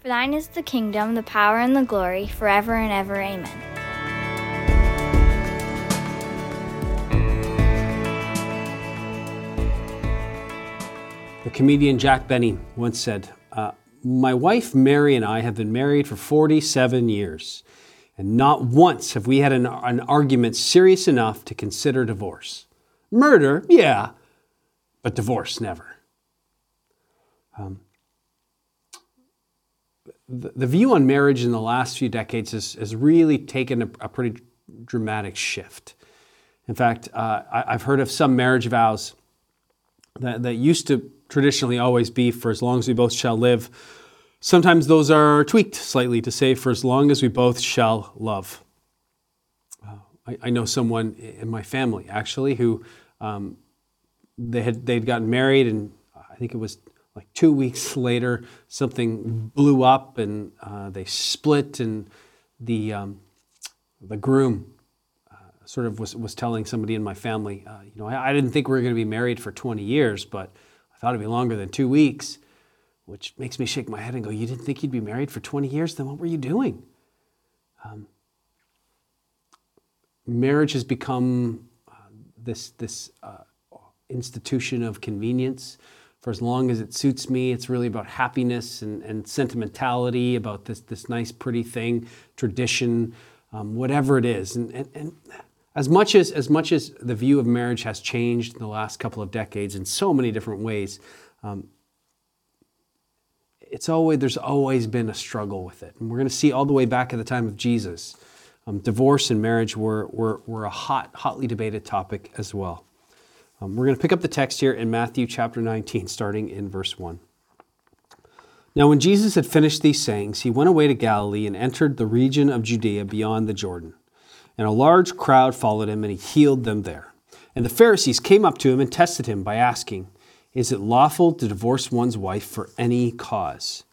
For thine is the kingdom, the power, and the glory, forever and ever. Amen. The comedian Jack Benny once said, uh, My wife Mary and I have been married for 47 years, and not once have we had an, an argument serious enough to consider divorce. Murder, yeah, but divorce, never. Um, the, view on marriage in the last few decades has, has really taken a, a pretty dramatic shift. In fact, uh, I, I've heard of some marriage vows that, that used to traditionally always be for as long as we both shall live. Sometimes those are tweaked slightly to say for as long as we both shall love. Uh, I, I, know someone in my family actually who um, they had they'd gotten married and I think it was like two weeks later something blew up and uh, they split and the um, the groom uh, sort of was, was telling somebody in my family, uh, you know, I, I, didn't think we were going to be married for 20 years, but I thought it'd be longer than two weeks, which makes me shake my head and go, You didn't think you'd be married for 20 years? Then what were you doing? Um, marriage has become uh, this, this uh, institution of convenience. For as long as it suits me, it's really about happiness and, and sentimentality, about this, this nice, pretty thing, tradition, um, whatever it is. And, and, and as much as, as much as the view of marriage has changed in the last couple of decades in so many different ways, um, it's always there's always been a struggle with it, and we're going to see all the way back at the time of Jesus. Um, divorce and marriage were, were, were a hot, hotly debated topic as well. Um, we're going to pick up the text here in Matthew chapter 19, starting in verse 1. Now, when Jesus had finished these sayings, he went away to Galilee and entered the region of Judea beyond the Jordan. And a large crowd followed him, and he healed them there. And the Pharisees came up to him and tested him by asking, Is it lawful to divorce one's wife for any cause?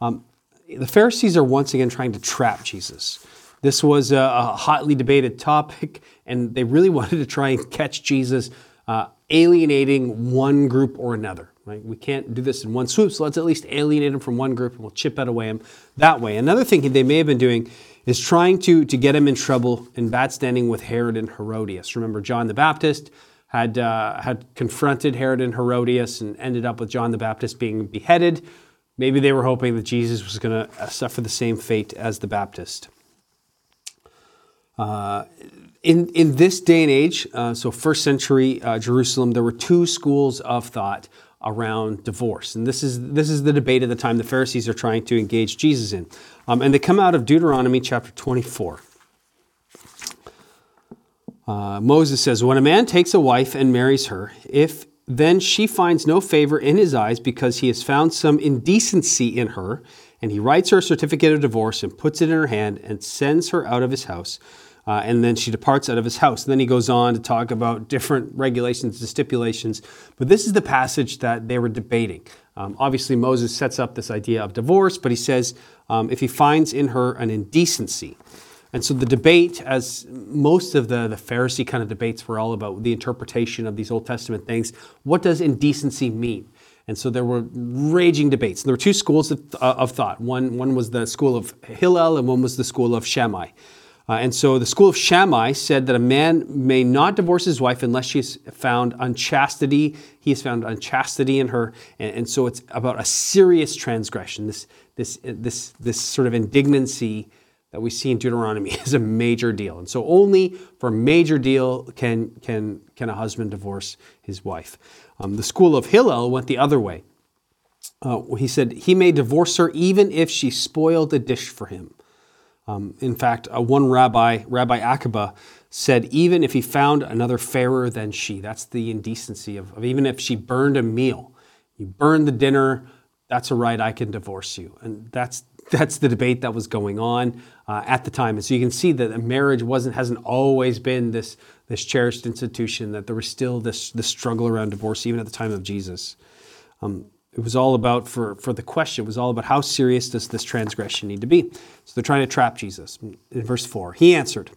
Um, the Pharisees are once again trying to trap Jesus. This was a, a, hotly debated topic, and they really wanted to try and catch Jesus uh, alienating one group or another. Right? We can't do this in one swoop, so let's at least alienate him from one group and we'll chip it away him that way. Another thing they may have been doing is trying to, to get him in trouble in bad standing with Herod and Herodias. Remember, John the Baptist had, uh, had confronted Herod and Herodias and ended up with John the Baptist being beheaded. Maybe they were hoping that Jesus was going to uh, suffer the same fate as the Baptist. Uh, in, in this day and age, uh, so first century uh, Jerusalem, there were two schools of thought around divorce. And this is, this is the debate of the time the Pharisees are trying to engage Jesus in. Um, and they come out of Deuteronomy chapter 24. Uh, Moses says, When a man takes a wife and marries her, if then she finds no favor in his eyes because he has found some indecency in her, and he writes her a certificate of divorce and puts it in her hand and sends her out of his house, uh, and then she departs out of his house. And then he goes on to talk about different regulations and stipulations. But this is the passage that they were debating. Um, obviously, Moses sets up this idea of divorce, but he says um, if he finds in her an indecency. And so the debate, as most of the, the Pharisee kind of debates were all about the interpretation of these Old Testament things, what does indecency mean? And so there were raging debates. There were two schools of, uh, of thought. One, one was the school of Hillel, and one was the school of Shammai. Uh, and so the school of Shammai said that a man may not divorce his wife unless she has found unchastity. He has found unchastity in her. And, and, so it's about a serious transgression. This, this, this, this sort of indignancy that we see in Deuteronomy is a major deal. And so only for a major deal can, can, can a husband divorce his wife. Um, the school of Hillel went the other way. Uh, he said he may divorce her even if she spoiled a dish for him. Um, in fact, uh, one rabbi, Rabbi Akiba, said even if he found another fairer than she, that's the indecency of, of even if she burned a meal, you burned the dinner, that's a right, I can divorce you. And that's that's the debate that was going on uh, at the time. And so you can see that marriage wasn't hasn't always been this this cherished institution. That there was still this this struggle around divorce even at the time of Jesus. Um, it was all about, for, for the question, it was all about how serious does this transgression need to be? So they're trying to trap Jesus. In verse 4, he answered,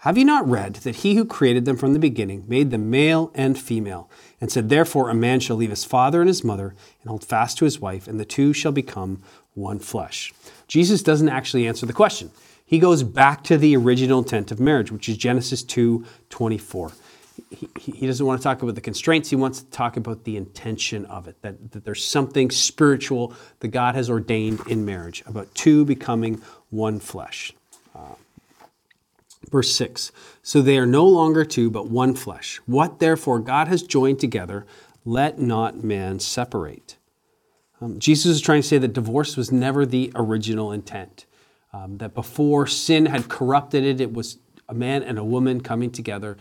Have you not read that he who created them from the beginning made them male and female, and said, Therefore a man shall leave his father and his mother and hold fast to his wife, and the two shall become one flesh. Jesus doesn't actually answer the question. He goes back to the original intent of marriage, which is Genesis 2 24. He, he doesn't want to talk about the constraints. He wants to talk about the intention of it, that, that there's something spiritual that God has ordained in marriage, about two becoming one flesh. Uh, verse 6 So they are no longer two, but one flesh. What therefore God has joined together, let not man separate. Um, Jesus is trying to say that divorce was never the original intent. Um, that before sin had corrupted it, it was a man and a woman coming together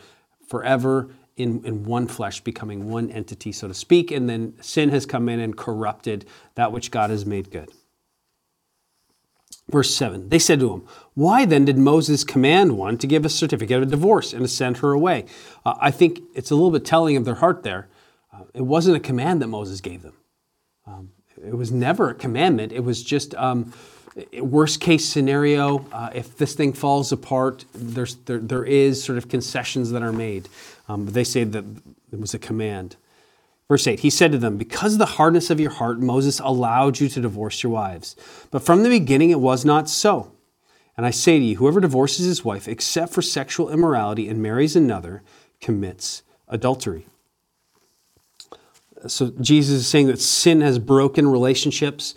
forever in, in one flesh, becoming one entity, so to speak. And then sin has come in and corrupted that which God has made good. Verse 7 They said to him, Why then did Moses command one to give a certificate of divorce and to send her away? Uh, I think it's a little bit telling of their heart there. Uh, it wasn't a command that Moses gave them, um, it was never a commandment. It was just. Um, worst case scenario, uh, if this thing falls apart, there's, there, there is sort of concessions that are made. Um, they say that it was a command. Verse 8, he said to them, Because of the hardness of your heart, Moses allowed you to divorce your wives. But from the beginning it was not so. And I say to you, whoever divorces his wife except for sexual immorality and marries another commits adultery. So Jesus is saying that sin has broken relationships.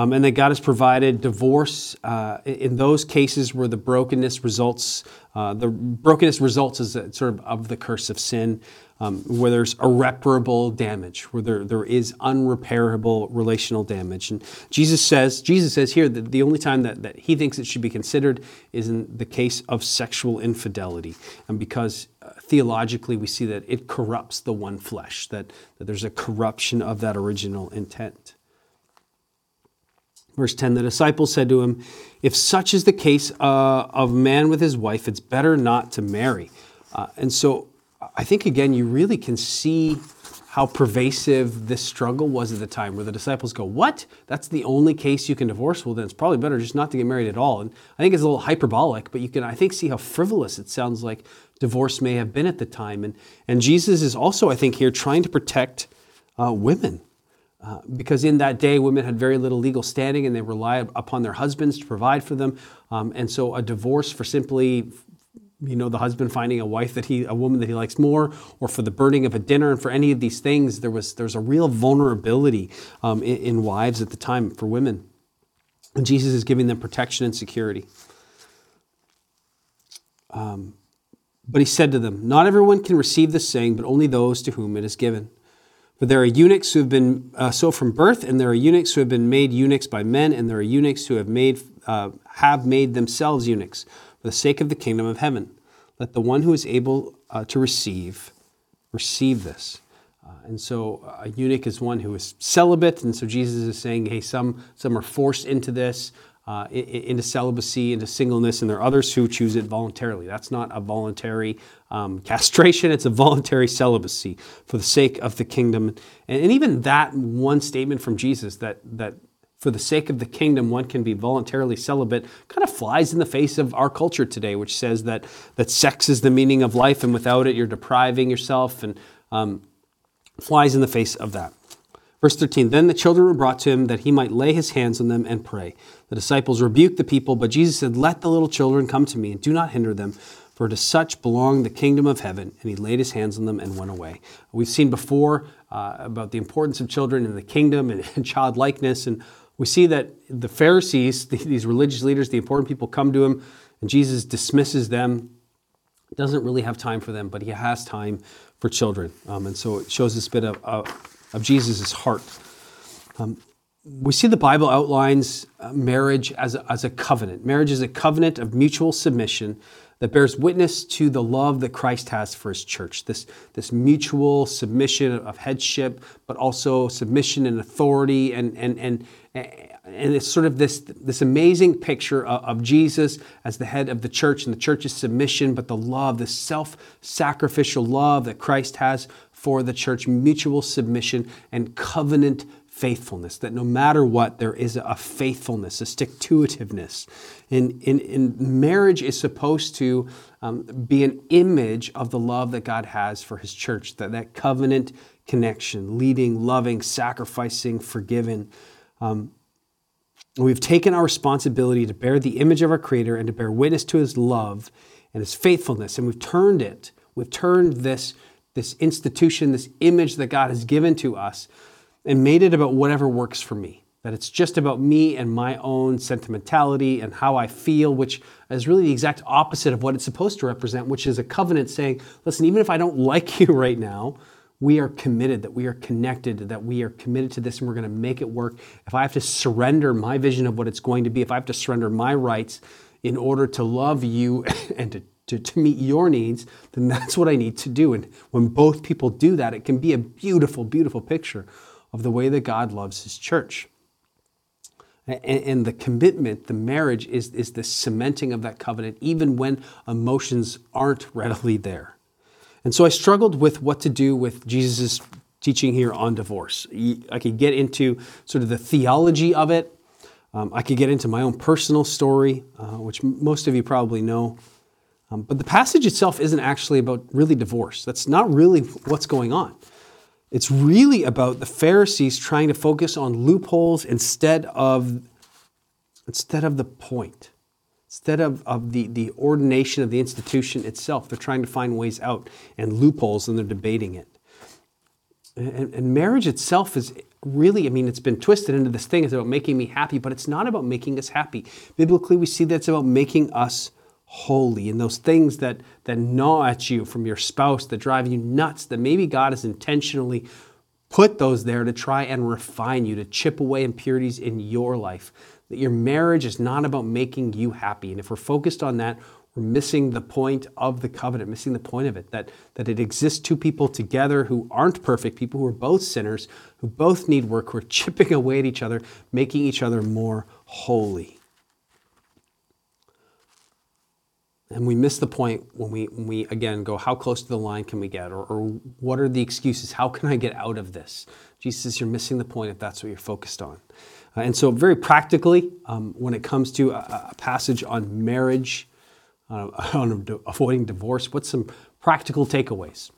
Um, and that God has provided divorce uh, in those cases where the brokenness results, uh, the brokenness results a, sort of of the curse of sin, um, where there's irreparable damage, where there, there is unrepairable relational damage. And Jesus says, Jesus says here that the only time that, that he thinks it should be considered is in the case of sexual infidelity. And because uh, theologically we see that it corrupts the one flesh, that, that there's a corruption of that original intent. Verse 10 The disciples said to him, If such is the case uh, of man with his wife, it's better not to marry. Uh, and so I think, again, you really can see how pervasive this struggle was at the time, where the disciples go, What? That's the only case you can divorce? Well, then it's probably better just not to get married at all. And I think it's a little hyperbolic, but you can, I think, see how frivolous it sounds like divorce may have been at the time. And, and Jesus is also, I think, here trying to protect uh, women. Uh, because in that day, women had very little legal standing and they relied upon their husbands to provide for them. Um, and so a divorce for simply, you know, the husband finding a wife that he, a woman that he likes more, or for the burning of a dinner, and for any of these things, there was there's a real vulnerability um, in, in wives at the time for women. And Jesus is giving them protection and security. Um, but he said to them, Not everyone can receive this saying, but only those to whom it is given. For there are eunuchs who have been uh, so from birth, and there are eunuchs who have been made eunuchs by men, and there are eunuchs who have made uh, have made themselves eunuchs for the sake of the kingdom of heaven. Let the one who is able uh, to receive receive this. Uh, and so uh, a eunuch is one who is celibate, and so Jesus is saying, hey, some some are forced into this uh, into celibacy, into singleness, and there are others who choose it voluntarily. That's not a voluntary um, castration, it's a voluntary celibacy for the sake of the kingdom. And, and even that one statement from Jesus that, that for the sake of the kingdom, one can be voluntarily celibate, kind of flies in the face of our culture today, which says that, that sex is the meaning of life, and without it, you're depriving yourself, and um, flies in the face of that. Verse 13 Then the children were brought to him that he might lay his hands on them and pray. The disciples rebuked the people, but Jesus said, Let the little children come to me, and do not hinder them, for to such belong the kingdom of heaven. And he laid his hands on them and went away. We've seen before uh, about the importance of children in the kingdom and, and childlikeness. And we see that the Pharisees, these religious leaders, the important people, come to him, and Jesus dismisses them, doesn't really have time for them, but he has time for children. Um, and so it shows this bit of. Of Jesus' heart. Um, we see the Bible outlines uh, marriage as a, as a covenant. Marriage is a covenant of mutual submission that bears witness to the love that Christ has for his church. This, this mutual submission of headship, but also submission and authority. And, and, and, and it's sort of this, this amazing picture of, of Jesus as the head of the church and the church's submission, but the love, the self sacrificial love that Christ has for the church mutual submission and covenant faithfulness, that no matter what, there is a faithfulness, a stick to itiveness. And, in in marriage is supposed to um, be an image of the love that God has for his church, that, that covenant connection, leading, loving, sacrificing, forgiving. Um, We've taken our responsibility to bear the image of our Creator and to bear witness to His love and His faithfulness, and we've turned it. We've turned this, this institution, this image that God has given to us, and made it about whatever works for me. That it's just about me and my own sentimentality and how I feel, which is really the exact opposite of what it's supposed to represent, which is a covenant saying, listen, even if I don't like you right now, we are committed, that we are connected, that we are committed to this and we're going to make it work. If I have to surrender my vision of what it's going to be, if I have to surrender my rights in order to love you and to, to, to meet your needs, then that's what I need to do. And when both people do that, it can be a beautiful, beautiful picture of the way that God loves his church. And, and the commitment, the marriage, is, is the cementing of that covenant, even when emotions aren't readily there. And so I struggled with what to do with Jesus' teaching here on divorce. I could get into sort of the theology of it. Um, I could get into my own personal story, uh, which most of you probably know. Um, but the passage itself isn't actually about really divorce. That's not really what's going on. It's really about the Pharisees trying to focus on loopholes instead of, instead of the point. Instead of, of the, the ordination of the institution itself, they're trying to find ways out and loopholes and they're debating it. And, and marriage itself is really, I mean, it's been twisted into this thing. It's about making me happy, but it's not about making us happy. Biblically, we see that it's about making us holy and those things that, that gnaw at you from your spouse that drive you nuts, that maybe God has intentionally put those there to try and refine you, to chip away impurities in your life that your marriage is not about making you happy. And if we're focused on that, we're missing the point of the covenant, missing the point of it, that, that it exists two people together who aren't perfect, people who are both sinners, who both need work, who are chipping away at each other, making each other more holy. And we miss the point when we, when we again go, how close to the line can we get? Or, or what are the excuses? How can I get out of this? Jesus says, you're missing the point if that's what you're focused on. Uh, and so, very practically, um, when it comes to a, a passage on marriage, uh, on avoiding divorce, what's some practical takeaways?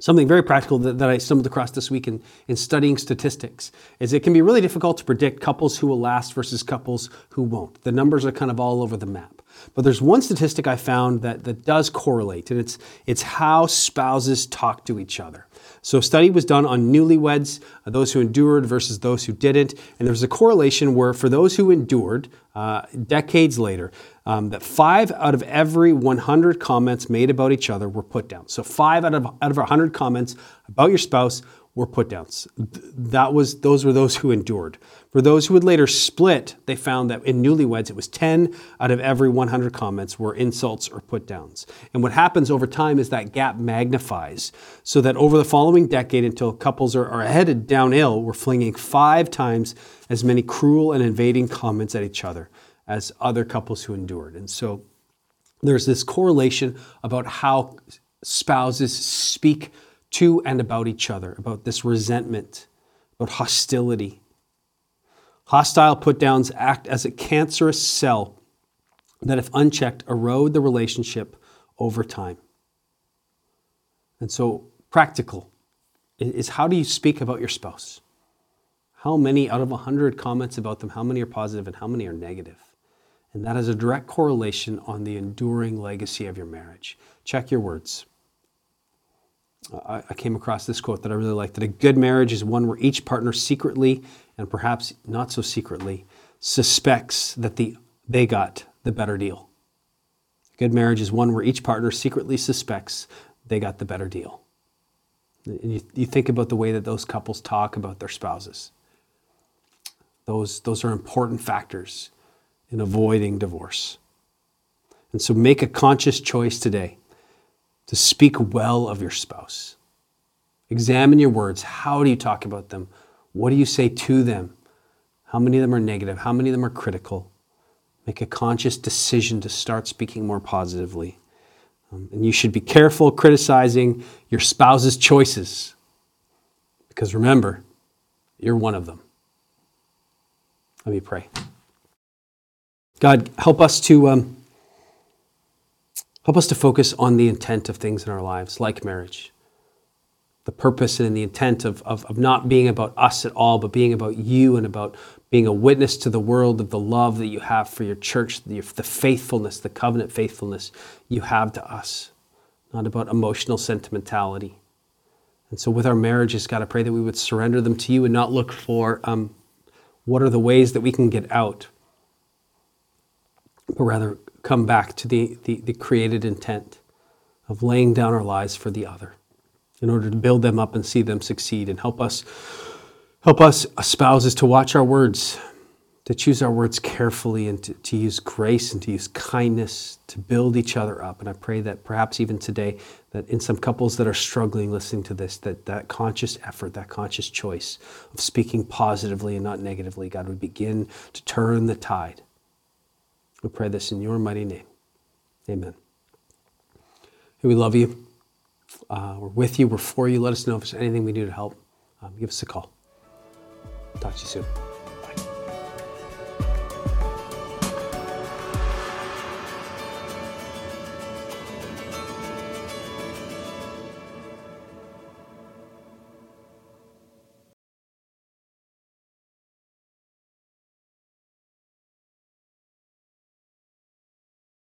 Something very practical that, that, I stumbled across this week in, in studying statistics is it can be really difficult to predict couples who will last versus couples who won't. The numbers are kind of all over the map. But there's one statistic I found that, that does correlate, and it's, it's how spouses talk to each other. So, a study was done on newlyweds, uh, those who endured versus those who didn't. And there was a correlation where, for those who endured uh, decades later, um, that five out of every 100 comments made about each other were put down. So, five out of, out of 100 comments about your spouse were put downs. That was, those were those who endured. For those who would later split, they found that in newlyweds, it was 10 out of every 100 comments were insults or put downs. And what happens over time is that gap magnifies, so that over the following decade, until couples are, are headed downhill, we're flinging five times as many cruel and invading comments at each other as other couples who endured. And so there's this correlation about how spouses speak to and about each other, about this resentment, about hostility. Hostile put downs act as a cancerous cell that, if unchecked, erode the relationship over time. And so, practical is how do you speak about your spouse? How many out of 100 comments about them, how many are positive and how many are negative? And that has a direct correlation on the enduring legacy of your marriage. Check your words. I, I came across this quote that I really like that a good marriage is one where each partner secretly and perhaps not so secretly suspects that the, they got the better deal. A good marriage is one where each partner secretly suspects they got the better deal. And you, you think about the way that those couples talk about their spouses. Those, those are important factors in avoiding divorce. And so make a conscious choice today to speak well of your spouse. Examine your words. How do you talk about them? What do you say to them? How many of them are negative? How many of them are critical? Make a conscious decision to start speaking more positively. Um, and you should be careful criticizing your spouse's choices because remember, you're one of them. Let me pray. God, help us to. Um, Help us to focus on the intent of things in our lives, like marriage. the purpose and the intent of, of, of not being about us at all, but being about you and about being a witness to the world of the love that you have for your church, the, the faithfulness, the covenant faithfulness you have to us, not about emotional sentimentality. And so, with our marriages, God, I pray that we would surrender them to you and not look for um, what are the ways that we can get out, but rather come back to the, the, the created intent of laying down our lives for the other in order to build them up and see them succeed and help us Help us, spouses, to watch our words, to choose our words carefully and to, to, use grace and to use kindness to build each other up. And I pray that perhaps even today, that in some couples that are struggling listening to this, that that conscious effort, that conscious choice of speaking positively and not negatively, God would begin to turn the tide. We pray this in your mighty name. Amen. Hey, we love you. Uh, we're with you. We're for you. Let us know if there's anything we do to help. Um, give us a call. Talk to you soon.